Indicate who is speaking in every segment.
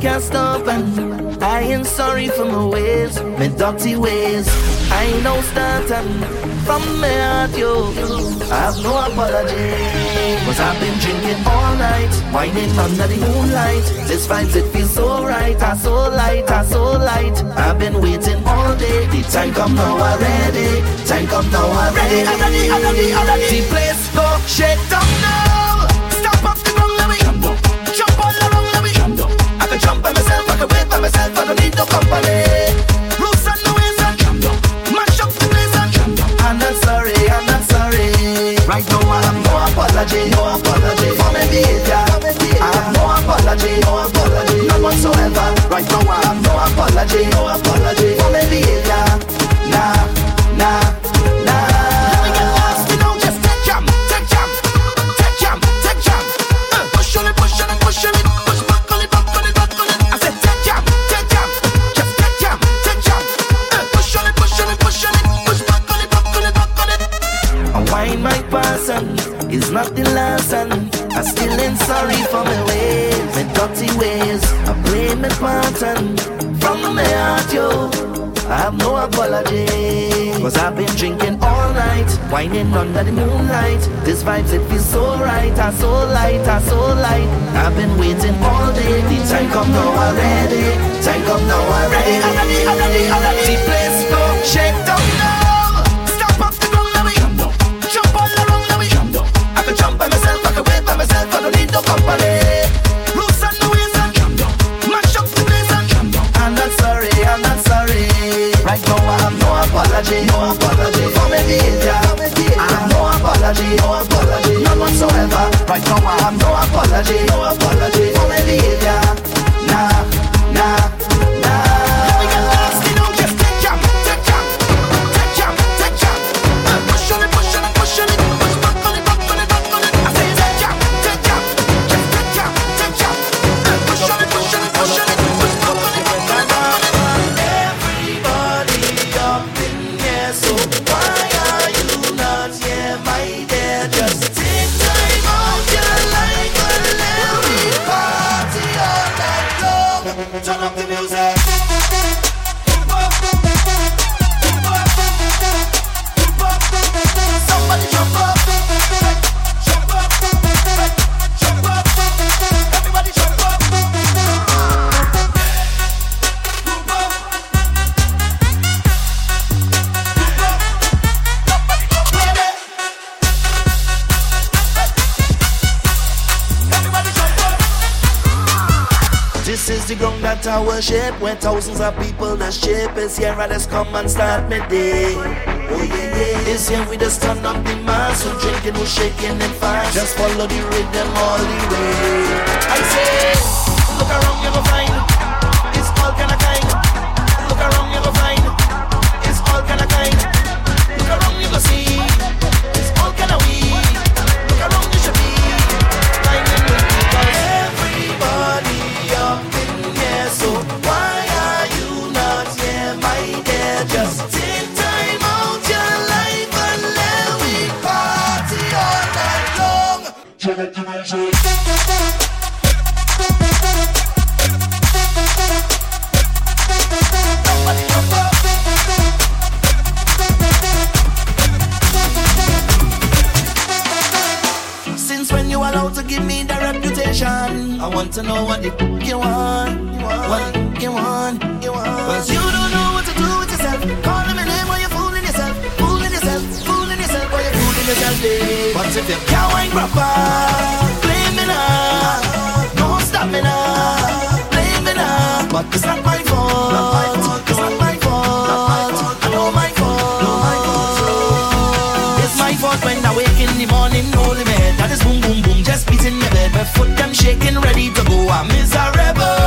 Speaker 1: can't stop and I ain't sorry for my ways, my dirty ways. I ain't no starting from my heart, yo. I have no apology. Cause I've been drinking all night, whining under the moonlight. This vibes, it feels so right, I so light, I so light. I've been waiting all day, the time come now already. Time come now already, already, already, already. The place go shake down now. By myself, I can wait by myself, I don't need no company. Right now I have no apology, no apology for my behavior. I have no apology, no apology, none whatsoever. Right now I have no apology, no apology for my behavior. Nah, and I still ain't sorry for my ways, my dirty ways. I play my part from my heart, yo. I have no apology. Cause I've been drinking all night Whining under the moonlight. This vibes, it feels so right I so light, I so light. I've been waiting all day The time come now already Time come now already already, already The place go shake down. now apology, no apology. For my behavior I have no apology, no apology, none whatsoever. Right now I have no apology, no apology. For my behavior Nah, the ground that I worship. Where thousands of people that shape is here and let's come and start me day. Oh yeah yeah. This here we just turn up the mass. Who drinking, who shaking and fast? Just follow the rhythm all the way. I say Look around you go find the morning, holy man. That is boom, boom, boom, just beating your bed. My foot them shaking, ready to go. I'm miserable.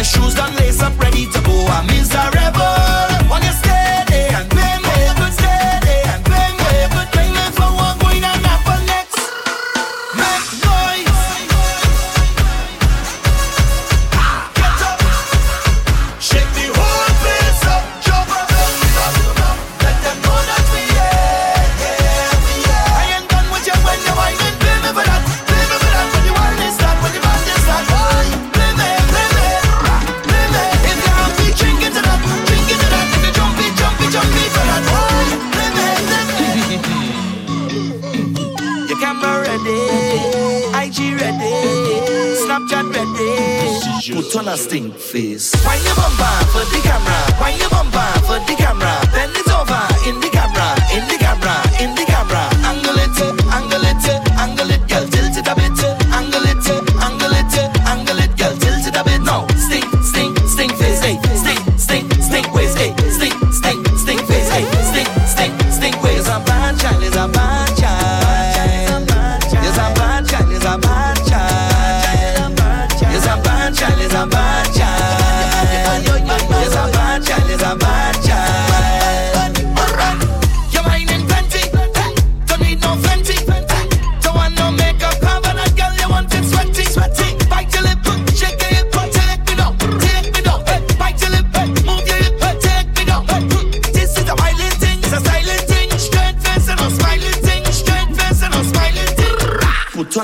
Speaker 1: The shoes done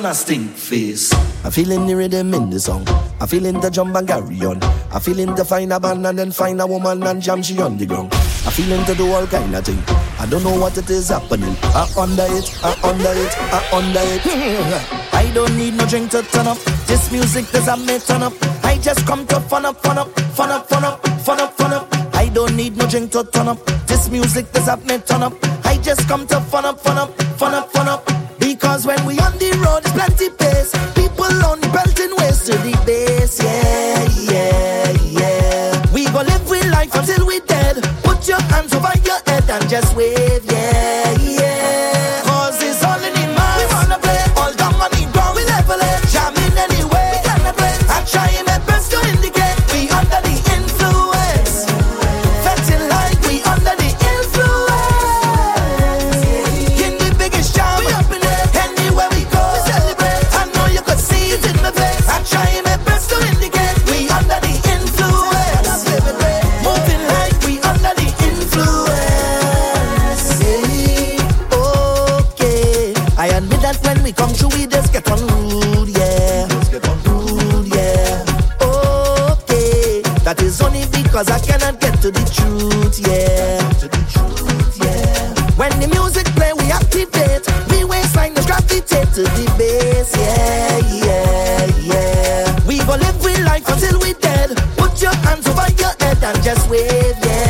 Speaker 1: Put on a stink face. I feeling the rhythm in the song. I feeling the jump and carry on. I feeling to find a band and then find a woman and jam she on the ground. I feeling to do all kind of thing. I don't know what it is happening. I under it, I under it, I under it. I don't need no drink to turn up. This music does not make turn up. I just come to fun up, fun up, fun up, fun up, fun up, fun up. I don't need no drink to turn up. This music does not make turn up. I just come to fun up, fun up, fun up, fun up. Because when we on the road, it's plenty pace. People on the belting waist to the base. Yeah, yeah, yeah. We go live with life until we dead. Put your hands over your head and just wave. Yeah, when we come through, we just get on rude, yeah. Rude, yeah. Okay, that is only because I cannot get to the truth, yeah. To the truth, yeah. When the music play, we activate. We waistline just gravitate to the bass, yeah, yeah, yeah. We go live with life until we dead. Put your hands over your head and just wave, yeah.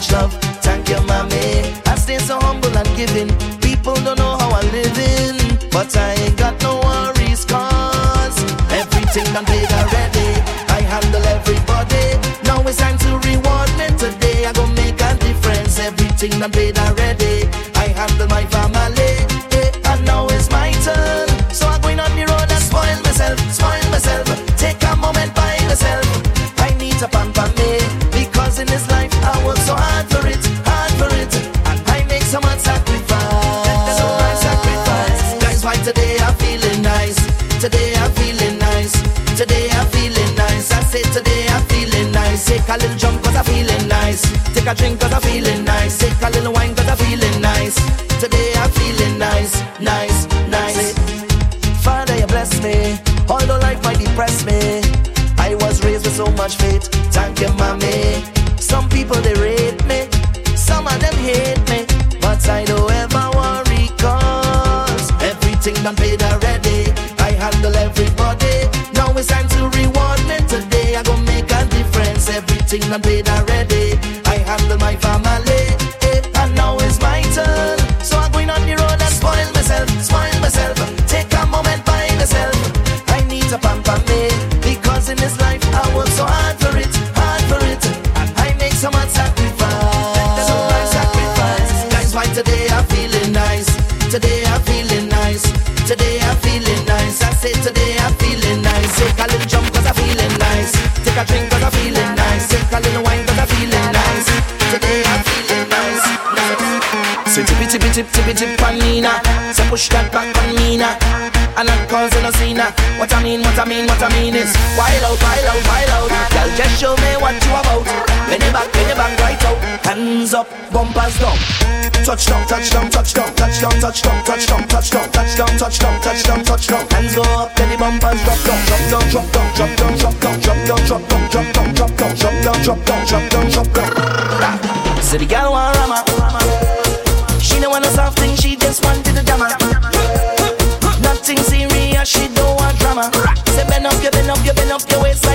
Speaker 1: Much love. Thank you, mommy. I stay so humble and giving. People don't know how I'm living. But I ain't got no worries, cause everything done paid already. I handle everybody. Now it's time to reward me today. I gon' make a difference. Everything done paid already. Take a little jump cause I'm feeling nice. Take a drink cause I'm feeling nice. Take a little wine cause I'm feeling nice. Today I'm feeling nice, nice, nice. Father, you bless me. Although life might depress me, I was raised with so much faith. Thank you, mommy. Some people they thing no blade tip tippy tip on Nina. So push that back on Nina. And that cause you no Cena. What I mean, what I mean, what I mean is wild out, wild out, wild out. Girl, just show me what you about. Bend it back, bend it back right out. Hands up, bumpers down. Touch down, touch down, touch down, touch down, touch down, touch down, touch down, touch down, touch down, touch down, touch down. Hands go up, then the bumpers drop down, drop down, drop down, drop down, drop down, drop down, drop down, drop down, drop down, drop down, drop down, drop down, drop down. See the girl want rama. There was no soft thing, she just wanted a drama. Nothing serious, she don't want drama. Say bend up, you bend up, you bend up your waist.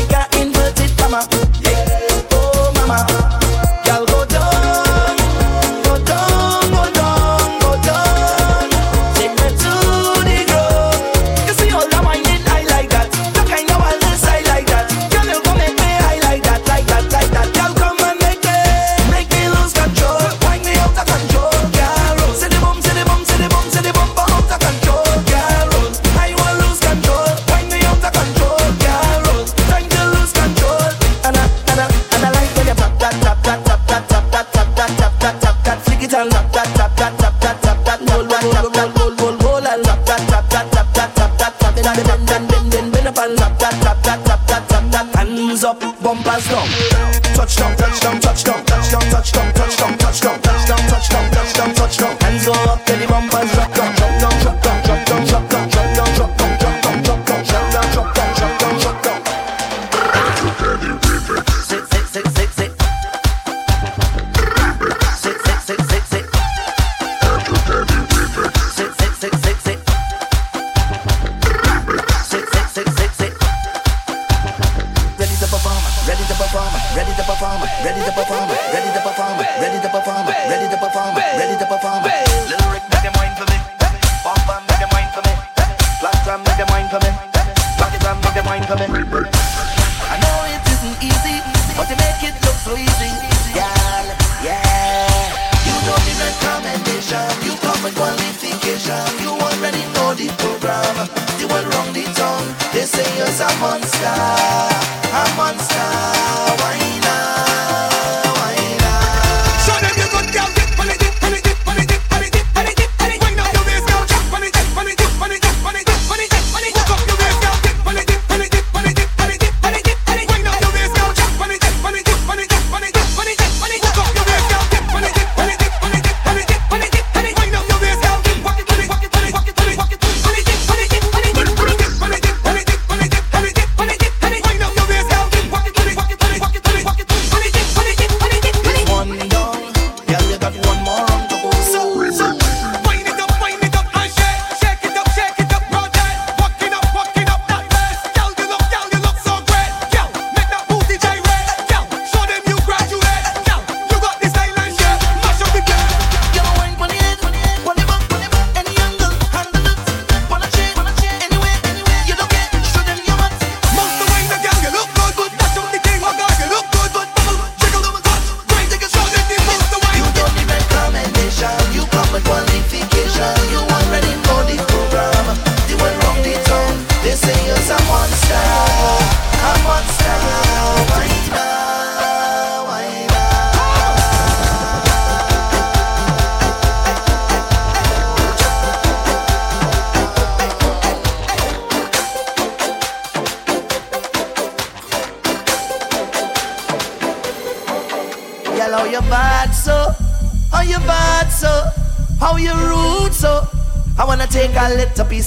Speaker 1: ready to perform.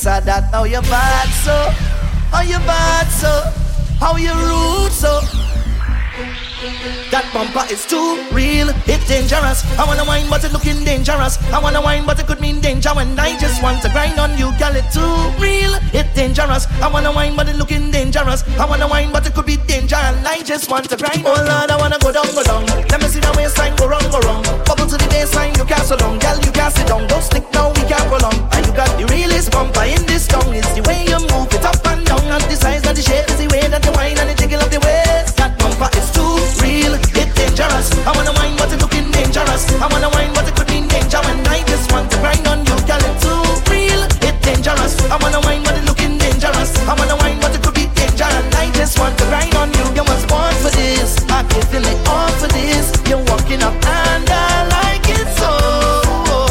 Speaker 1: Of that. How you bad so? How you bad so? How you rude so? That bumper is too real, it's dangerous. I wanna wine, but it looking dangerous. I wanna wine, but it could mean danger when I just want to grind on you, girl. It too real, it's dangerous. I wanna wine, but it looking dangerous. I wanna wine, but it could be danger, and I just want to grind. Oh Lord, I wanna go down, go down. Let me see the waistline go wrong, go wrong. Bubble to the baseline, you can't so long, girl. You can't sit down, don't stick now, we can't go long. You're up and I like it so.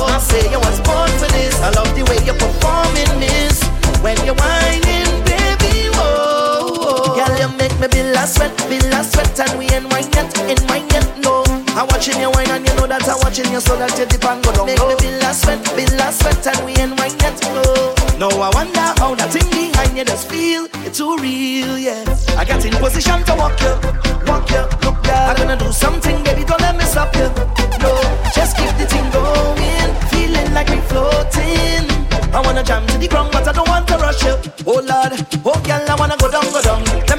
Speaker 1: I say you was born for this. I love the way you're performing this. When you're whining, baby, whoa. Girl, you make me be last sweat, be last sweat, and we ain't wine yet, ain't wine yet, no. I'm watching you wine and you know that I'm watching you so that you dip and go down. Make me be last sweat, be last sweat, and we ain't wine yet, no. No, I wonder how that thing behind you just feel. It's too real, yeah. I got in position to walk you, walk you, look girl. I'm gonna do something, baby, don't let me stop you. No, just keep the thing going, feeling like we floating. I wanna jam to the ground, but I don't want to rush you. Oh Lord, oh girl, I wanna go down, go down. Let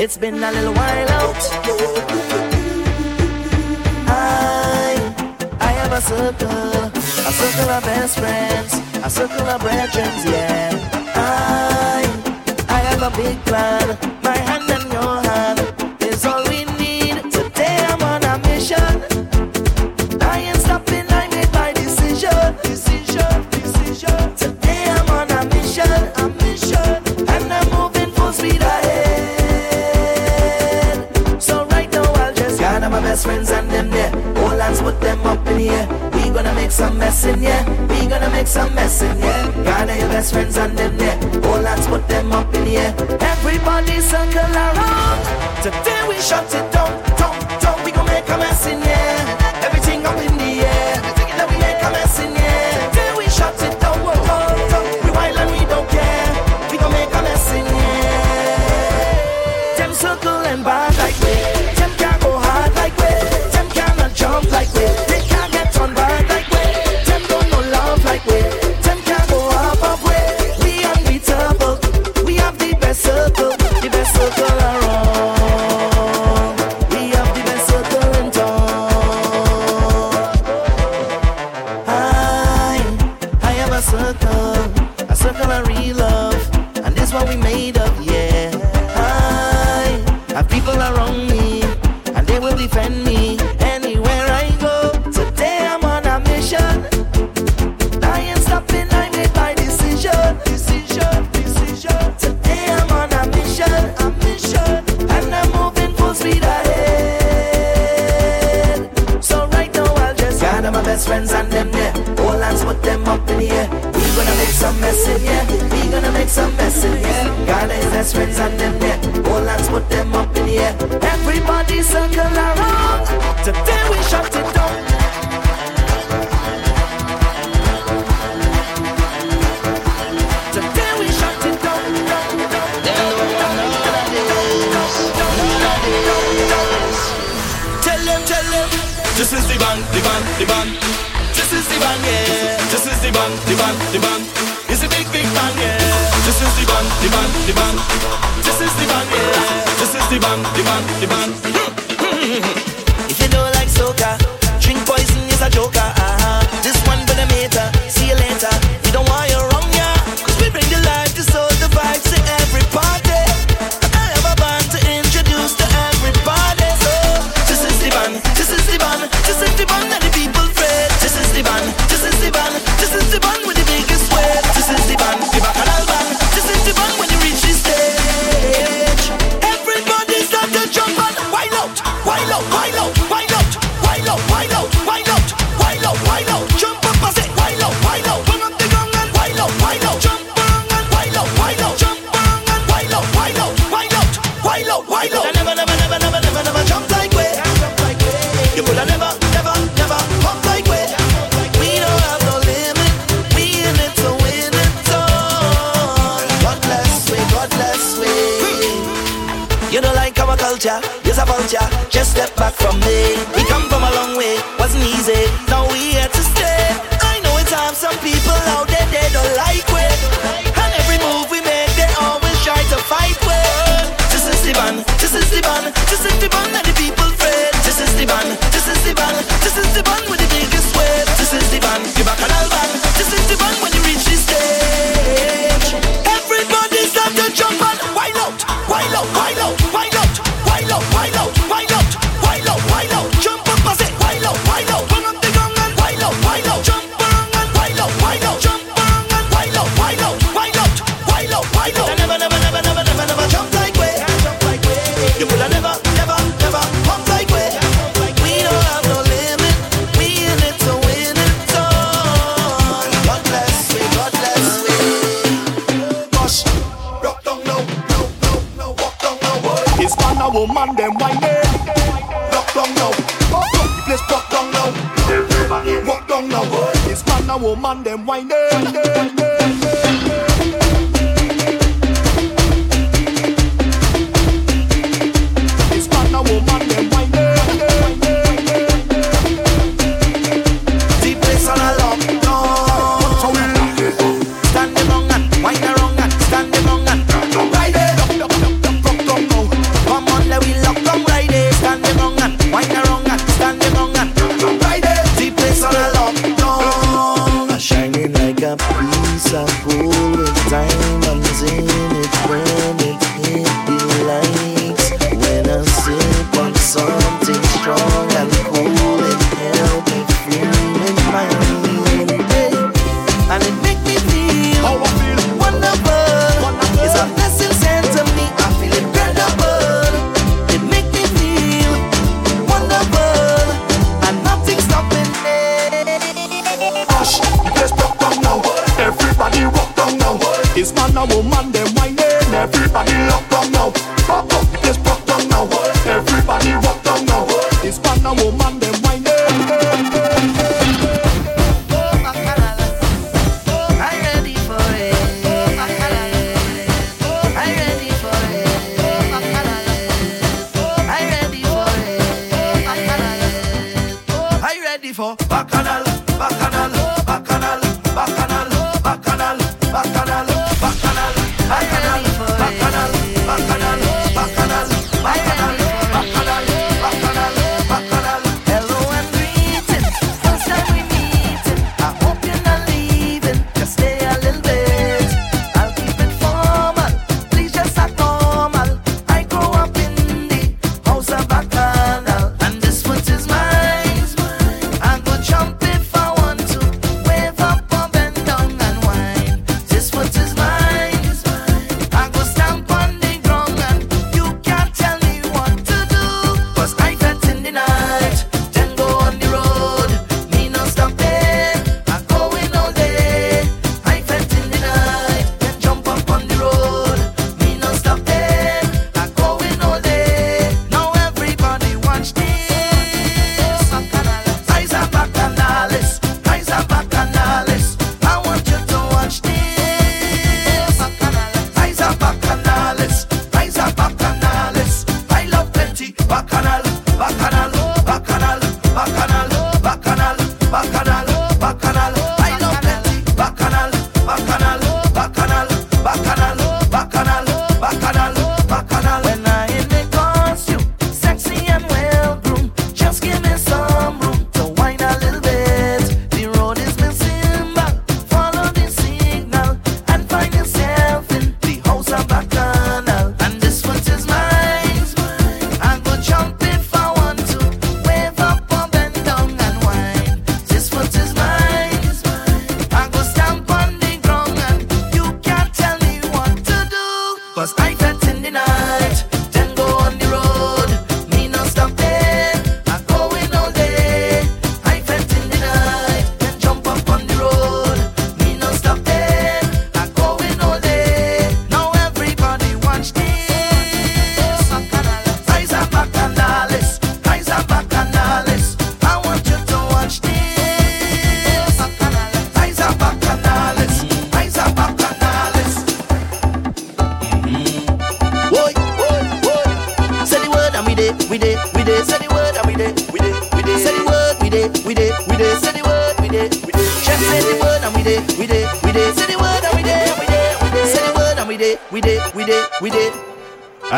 Speaker 1: It's been a little while out. I, I have a circle, a circle of best friends, a circle of brethren, yeah. I, I have a big plan. Up in here. We gonna make some mess in here. We gonna make some mess in here. Gather your best friends and them there. All hands put them up in here. Everybody circle around. Today we shut it down, down, down. We gonna make a mess in here.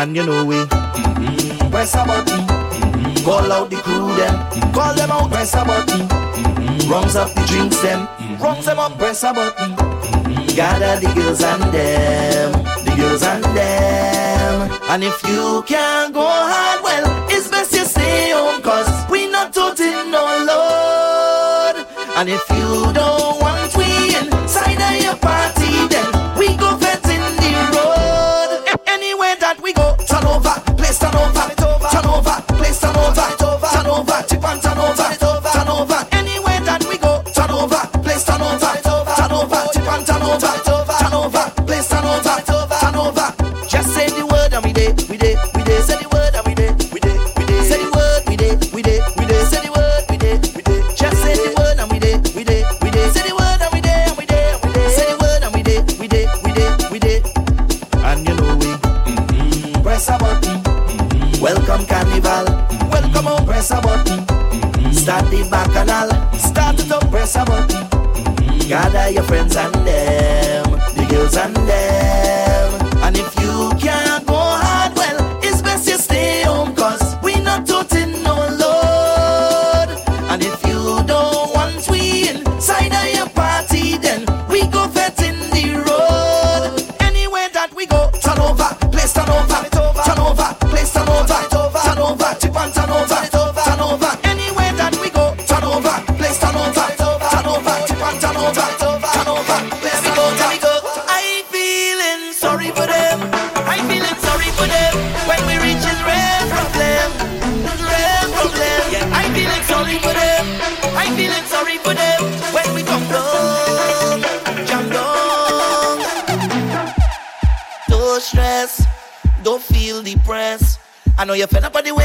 Speaker 1: and you know we. Mm-hmm. Where's Sabati? Mm-hmm. Call out the crew them. Mm-hmm. Call them out. Where's Sabati? Mm-hmm. Rungs up the drinks them. Mm-hmm. Rungs them up. Where's Sabati? Mm-hmm. Gather the girls and them. The girls and them. And if you can't go hard, well, it's best you stay home. Cause we not tooting no load. And if you Talk. Turn up on the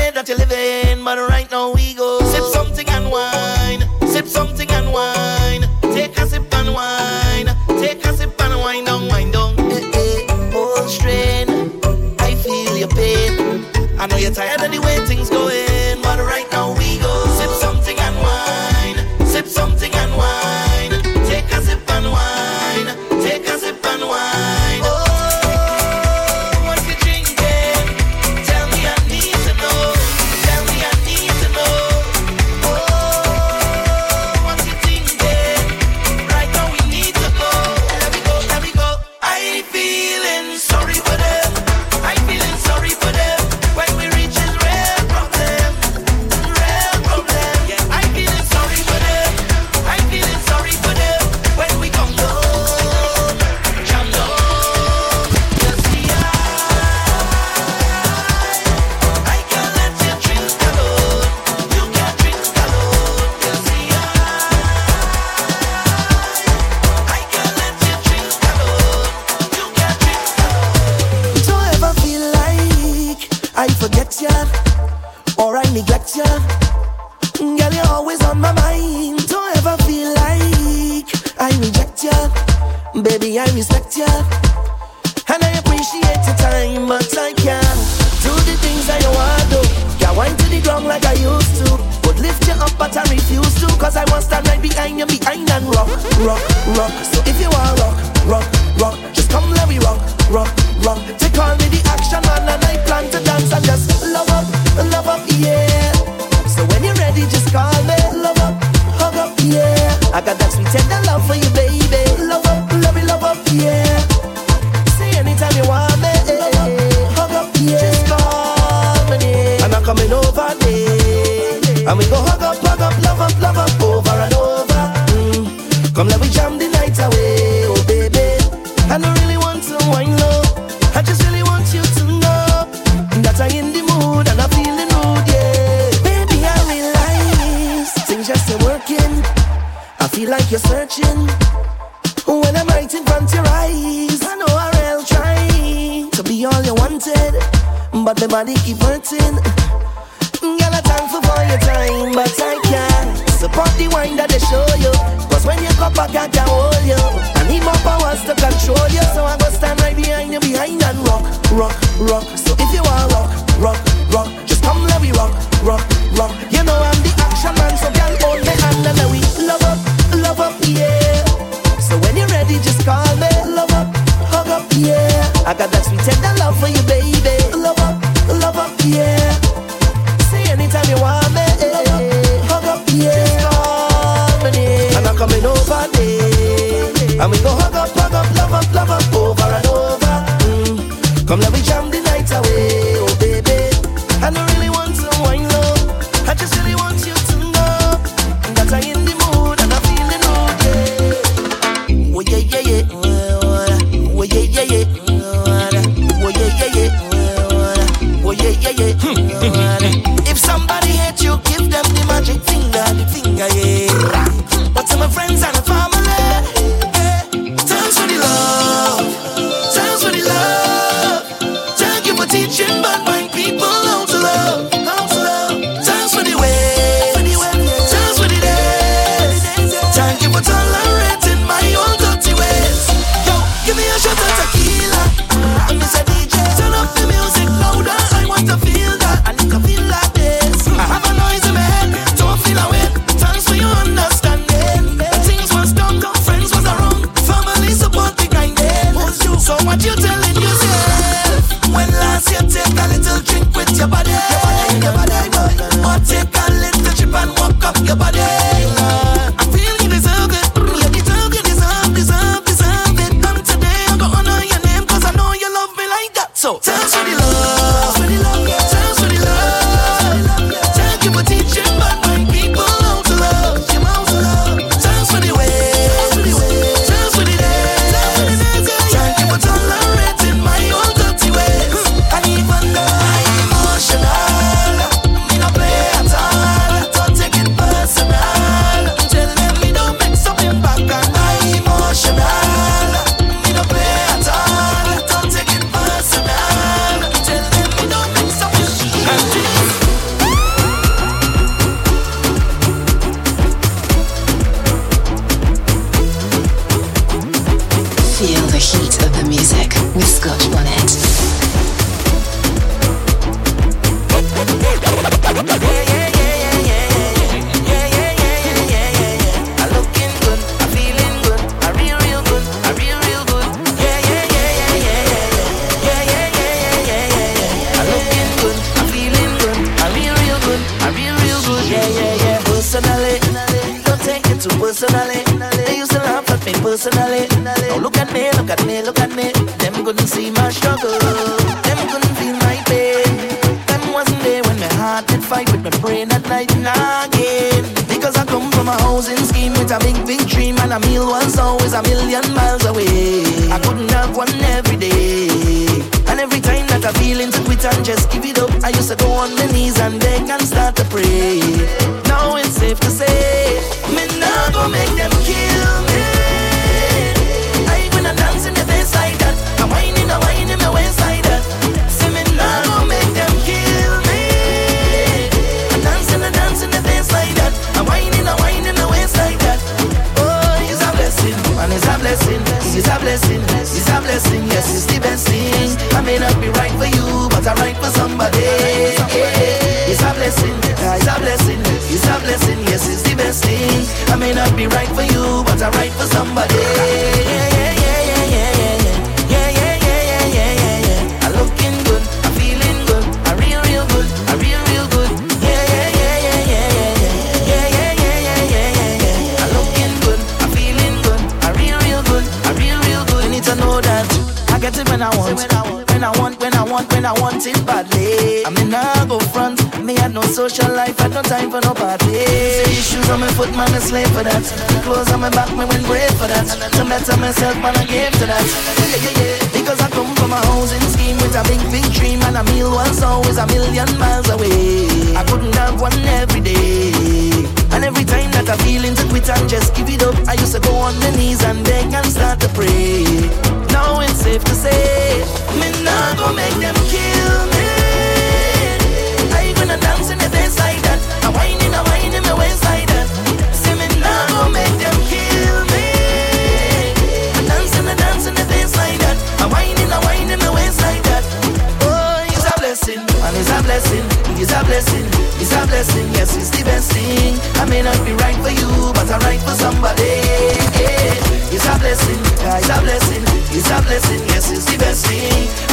Speaker 1: social life, I no time for no party. See, shoes on my foot, man, I slave for that. Clothes on my back, me went brave for that. To better myself, man, I gave to that. Yeah, yeah, yeah. Because I come from a housing scheme with a big, big dream, and a meal once always a million miles away. I couldn't have one every day. And every time that I feel into quit and just give it up, I used to go on the knees and beg and start to pray. Now it's safe to say, me nah go make them kill me. I even a dancing. blessing, it is a blessing, it's a blessing, yes, it's the best thing. I may not be right for you, but I'm right for somebody. It's a blessing, it's a blessing, it's a blessing, yes, it's the best thing.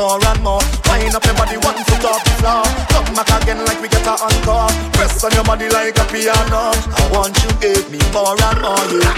Speaker 1: more and
Speaker 2: more. Wind up your body one foot off the floor. Come back again like we get a encore. Press on your body like a piano. I want you give me more and more. Yeah.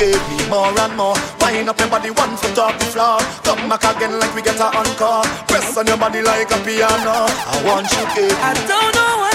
Speaker 1: gave me
Speaker 2: more and more. Wind up your body one foot off the floor. Come back again like we get a encore. Press on your body like a piano. I want you,
Speaker 1: baby. I don't know.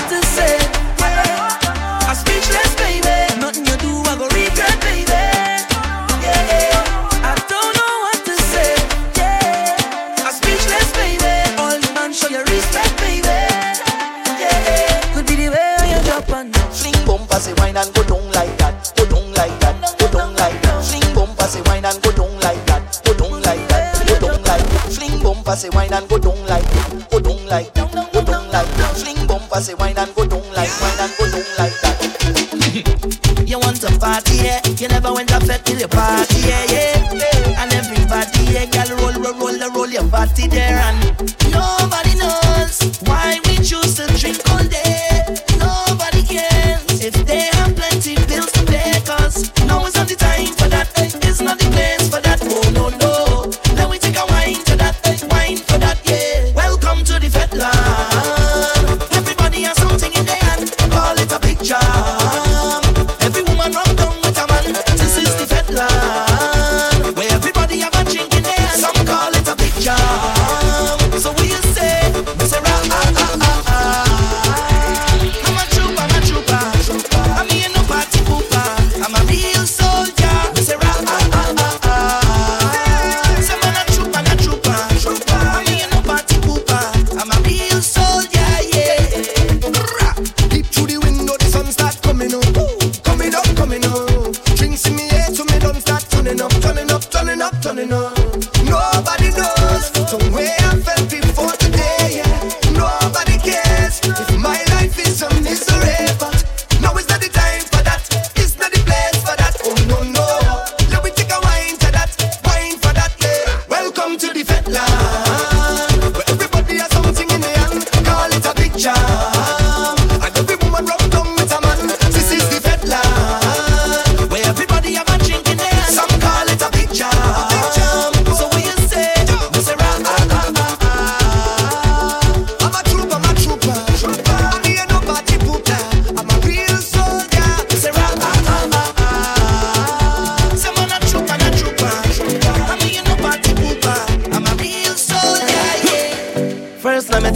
Speaker 1: nasty there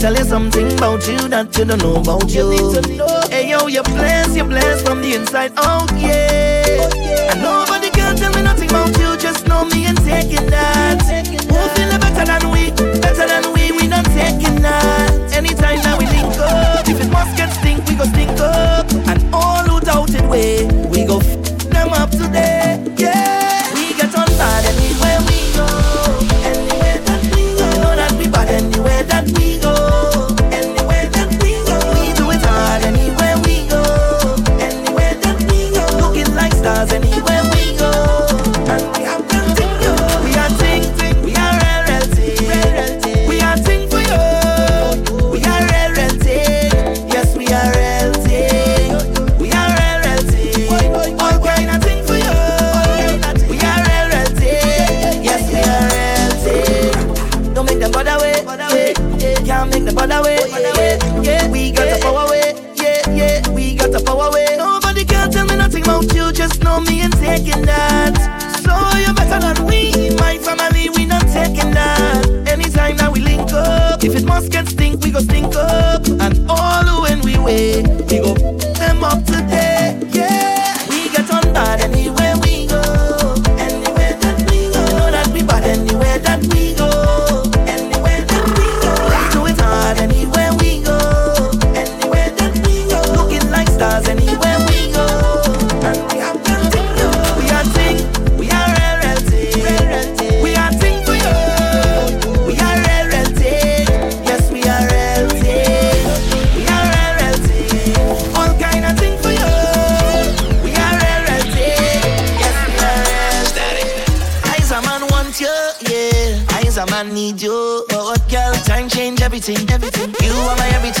Speaker 1: tell you something about you that you don't know about you. Hey yo, you're blessed, you're blessed from the inside out, yeah. And nobody can tell me nothing about you, just know me and taking that. Who feel better than we, better than we, we not taking that. Anytime that we link up, if it must get stink, we go stink up. And all who doubt it, way. stink, we go stink up. And all when we way, we go them up today.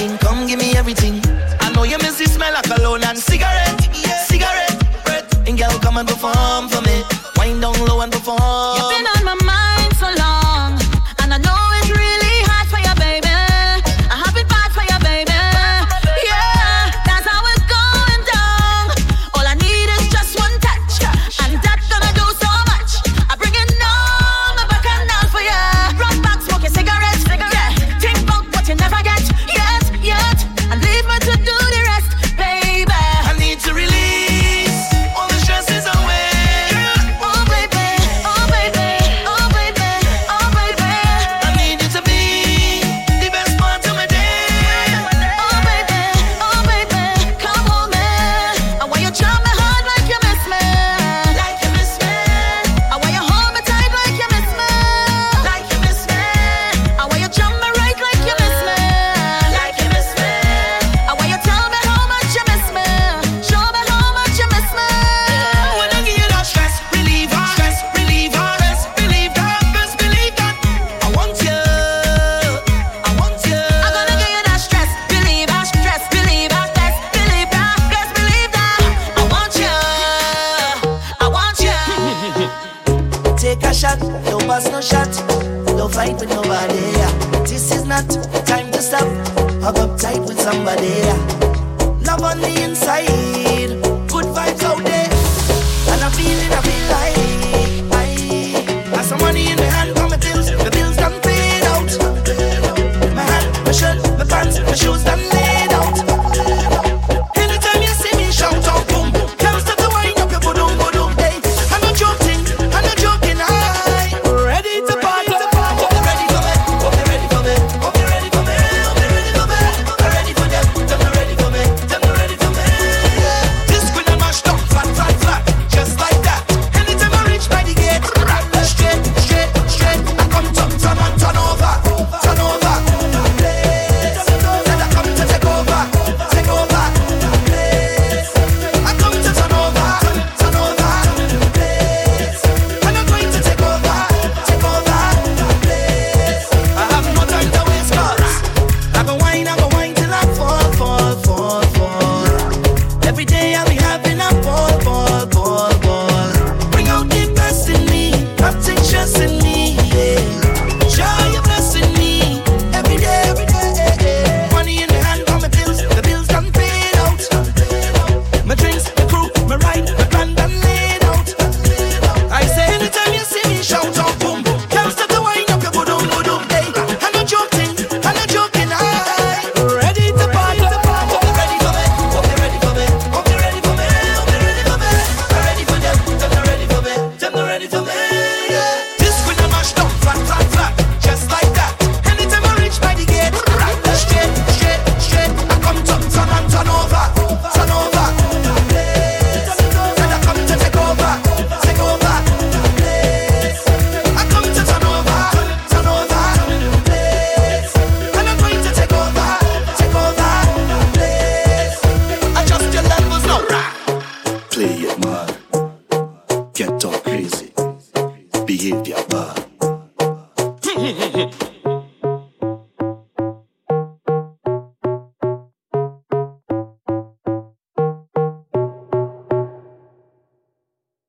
Speaker 1: everything, come give me everything. I know you miss the smell of cologne and cigarette, yeah. cigarette. And girl, come and perform